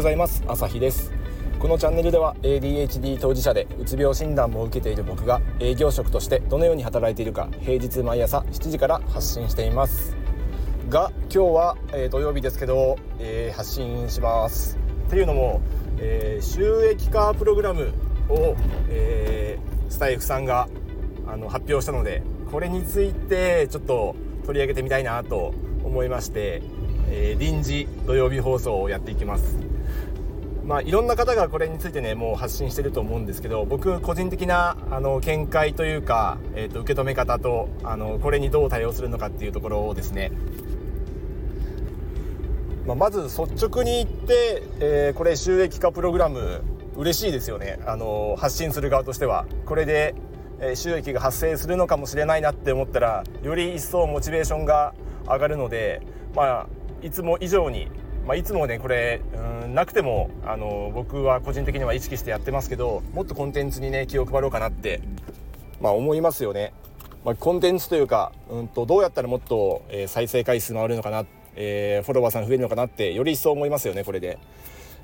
ございます。朝日です。このチャンネルでは ADHD 当事者でうつ病診断も受けている僕が営業職としてどのように働いているか平日毎朝7時から発信しています。が今日は、えー、土曜日ですけど、えー、発信します。っていうのも、えー、収益化プログラムを、えスタイフさんがあの発表したのでこれについてちょっと取り上げてみたいなと思いましてえ、臨時土曜日放送をやっていきます。まあいろんな方がこれについてねもう発信してると思うんですけど僕個人的なあの見解というか、えー、と受け止め方とあのこれにどう対応するのかっていうところをですね。まあ、まず率直に言って、えー、これ収益化プログラム嬉しいですよね。あの発信する側としては。これで、収益が発生するのかもしれないなって思ったらより一層モチベーションが上がるのでまあいつも以上に、まあ、いつもねこれうんなくてもあの僕は個人的には意識してやってますけどもっとコンテンツにね気を配ろうかなって、まあ、思いますよね。まあ、コンテンツというか、うんと、どうやったらもっと、えー、再生回数回るのかな、えー、フォロワーさん増えるのかなってより一層思いますよねこれで。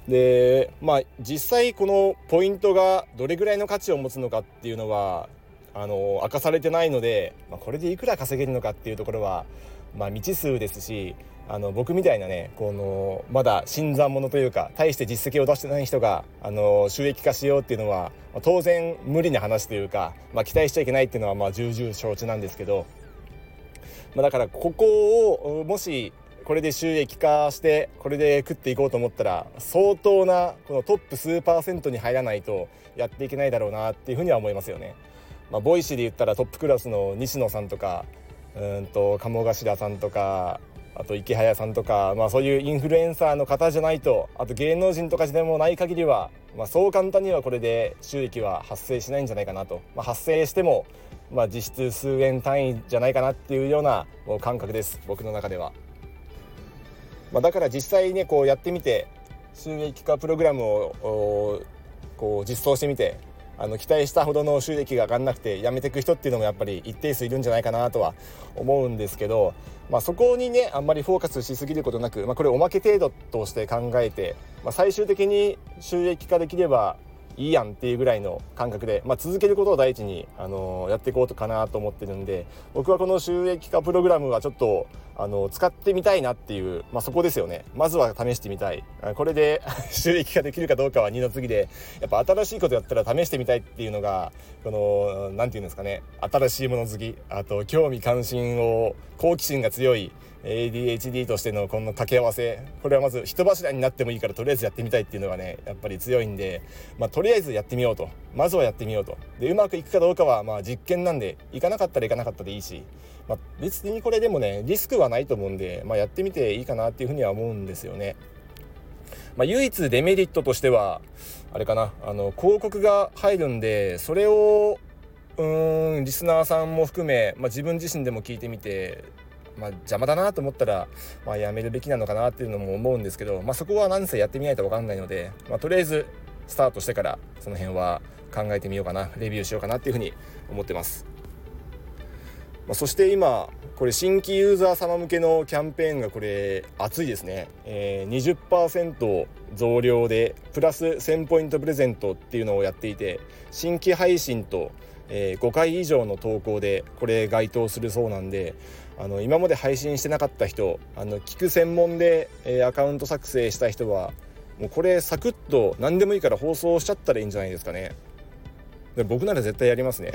でまあ実際このポイントがどれぐらいの価値を持つのかっていうのはあの明かされてないので、まあ、これでいくら稼げるのかっていうところは、まあ、未知数ですしあの僕みたいなねこのまだ新参者というか大して実績を出してない人があの収益化しようっていうのは、まあ、当然無理な話というか、まあ、期待しちゃいけないっていうのはまあ重々承知なんですけど、まあ、だからここをもしこれで収益化してこれで食っていこうと思ったら相当なこのトップ数パーセントに入らないとやっていけないだろうなっていうふうには思いますよね。まあ、 Voicy で言ったらトップクラスの西野さんとかうんと鴨頭さんとかあとイケハヤさんとか、まあ、そういうインフルエンサーの方じゃないとあと芸能人とかでもない限りは、まあ、そう簡単にはこれで収益は発生しないんじゃないかなと、まあ、発生しても、まあ、実質数円単位じゃないかなっていうようなもう感覚です僕の中では。まあ、だから実際ねこうやってみて収益化プログラムをこう実装してみてあの期待したほどの収益が上がんなくてやめていく人っていうのもやっぱり一定数いるんじゃないかなとは思うんですけど、まあ、そこにねあんまりフォーカスしすぎることなく、まあ、これおまけ程度として考えて、まあ、最終的に収益化できればいいやんっていうぐらいの感覚で、まあ、続けることを第一に、あの、やっていこうかなと思ってるんで僕はこの収益化プログラムはちょっと、あの、使ってみたいなっていう、まあ、そこですよね。まずは試してみたい。これで 収益化できるかどうかは二の次でやっぱ新しいことやったら試してみたいっていうのがこの何て言うんですかね。新しいもの好き。あと興味関心を好奇心が強い。ADHD としてのこの掛け合わせこれはまず人柱になってもいいからとりあえずやってみたいっていうのがねやっぱり強いんで、まあ、とりあえずやってみようとまずはやってみようとでうまくいくかどうかはまあ実験なんでいかなかったらいかなかったでいいし、まあ、別にこれでもねリスクはないと思うんで、まあ、やってみていいかなっていうふうには思うんですよね。まあ、唯一デメリットとしてはあれかなあの広告が入るんでそれをうーんリスナーさんも含め、まあ、自分自身でも聞いてみてまあ、邪魔だなと思ったら、まあ、やめるべきなのかなっていうのも思うんですけど、まあ、そこは何せやってみないと分かんないので、まあ、とりあえずスタートしてからその辺は考えてみようかなレビューしようかなっていうふうに思ってます。まあ、そして今これ新規ユーザー様向けのキャンペーンがこれ熱いですね、えー、20%増量でプラス1000ポイントプレゼントっていうのをやっていて新規配信と、えー、5回以上の投稿でこれ該当するそうなんであの今まで配信してなかった人あの聞く専門で、えー、アカウント作成した人はもうこれサクッと何でもいいから放送しちゃったらいいんじゃないですかね。で僕なら絶対やりますね。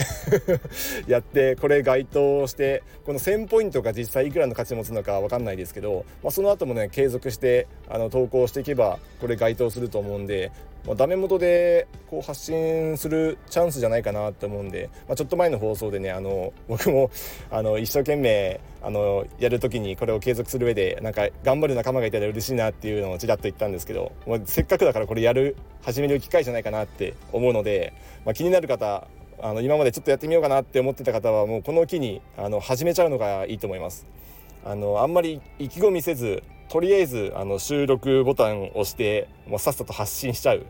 やってこれ該当してこの1000ポイントが実際いくらの価値持つのか分かんないですけど、まあ、その後もね継続してあの投稿していけばこれ該当すると思うんでまあ、ダメ元でこう発信するチャンスじゃないかなと思うんで、まあ、ちょっと前の放送でねあの僕もあの一生懸命あのやる時にこれを継続する上でなんか頑張る仲間がいたら嬉しいなっていうのをちらっと言ったんですけどもうせっかくだからこれやる始める機会じゃないかなって思うので、まあ、気になる方あの今までちょっとやってみようかなって思ってた方はもうこの機にあの始めちゃうのがいいと思います。あのあんまり意気込みせずとりあえずあの収録ボタンを押してもうさっさと発信しちゃう。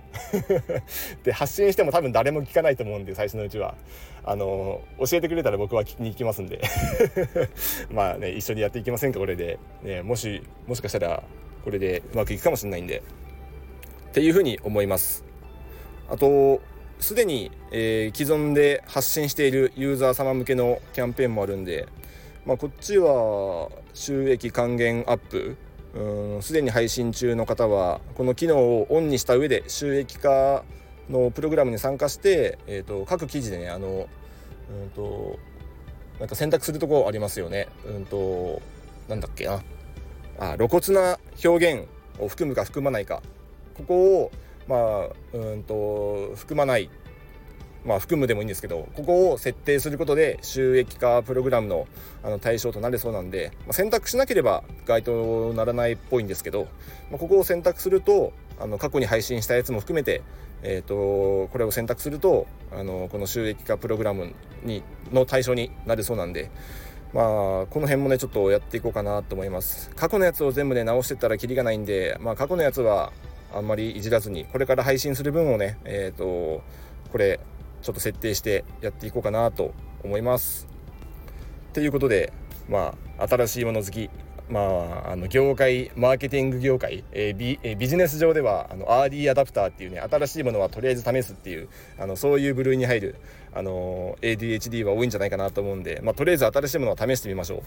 で発信しても多分誰も聞かないと思うんで最初のうちは。あの教えてくれたら僕は聞きに行きますんで。まあね一緒にやっていきませんかこれで、ね、もしもしかしたらこれでうまくいくかもしれないんで。っていうふうに思います。あとすでに、えー、既存で発信しているユーザー様向けのキャンペーンもあるんで、まあ、こっちは収益還元アップすでに配信中の方はこの機能をオンにした上で収益化のプログラムに参加して、えーと、各記事でねあの、うんと、なんか選択するとこありますよね。うんとなんだっけなあ露骨な表現を含むか含まないかここをまあうんと含まないまあ、含むでもいいんですけどここを設定することで収益化プログラムのあの対象となれそうなんで、まあ、選択しなければ該当ならないっぽいんですけど、まあ、ここを選択するとあの過去に配信したやつも含めて、えーと、これを選択するとあのこの収益化プログラムにの対象になるそうなんで。まあ、この辺もね、ちょっとやっていこうかなと思います。過去のやつを全部ね、直してったらキリがないんで、まあ、過去のやつはあんまりいじらずに、これから配信する分をね、えっ、ー、と、これ、ちょっと設定してやっていこうかなと思います。ということで、まあ、新しいもの好き、まあ、あの業界マーケティング業界、えービえー、ビジネス上ではあのアーリーアダプターっていうね新しいものはとりあえず試すっていうあのそういう部類に入るあの ADHD は多いんじゃないかなと思うんで、まあ、とりあえず新しいものを試してみましょう。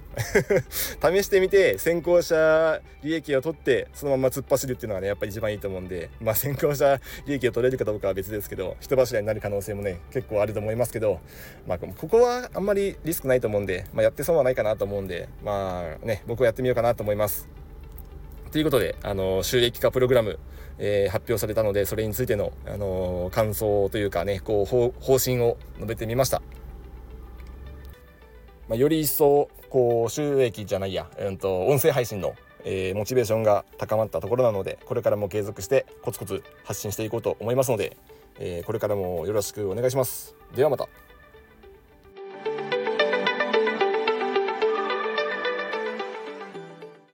試してみて先行者利益を取ってそのまま突っ走るっていうのがねやっぱり一番いいと思うんで、まあ、先行者利益を取れるかどうかは別ですけど人柱になる可能性もね結構あると思いますけど、まあ、ここはあんまりリスクないと思うんで、まあ、やって損はないかなと思うんでまあね僕はやってみようかなと思います。ということであの収益化プログラムえー、発表されたのでそれについての、あの、感想というかねこう方針を述べてみました、まあ、より一層こう収益じゃないや、うんと、音声配信の、えー、モチベーションが高まったところなのでこれからも継続してコツコツ発信していこうと思いますので、えこれからもよろしくお願いします。ではまた。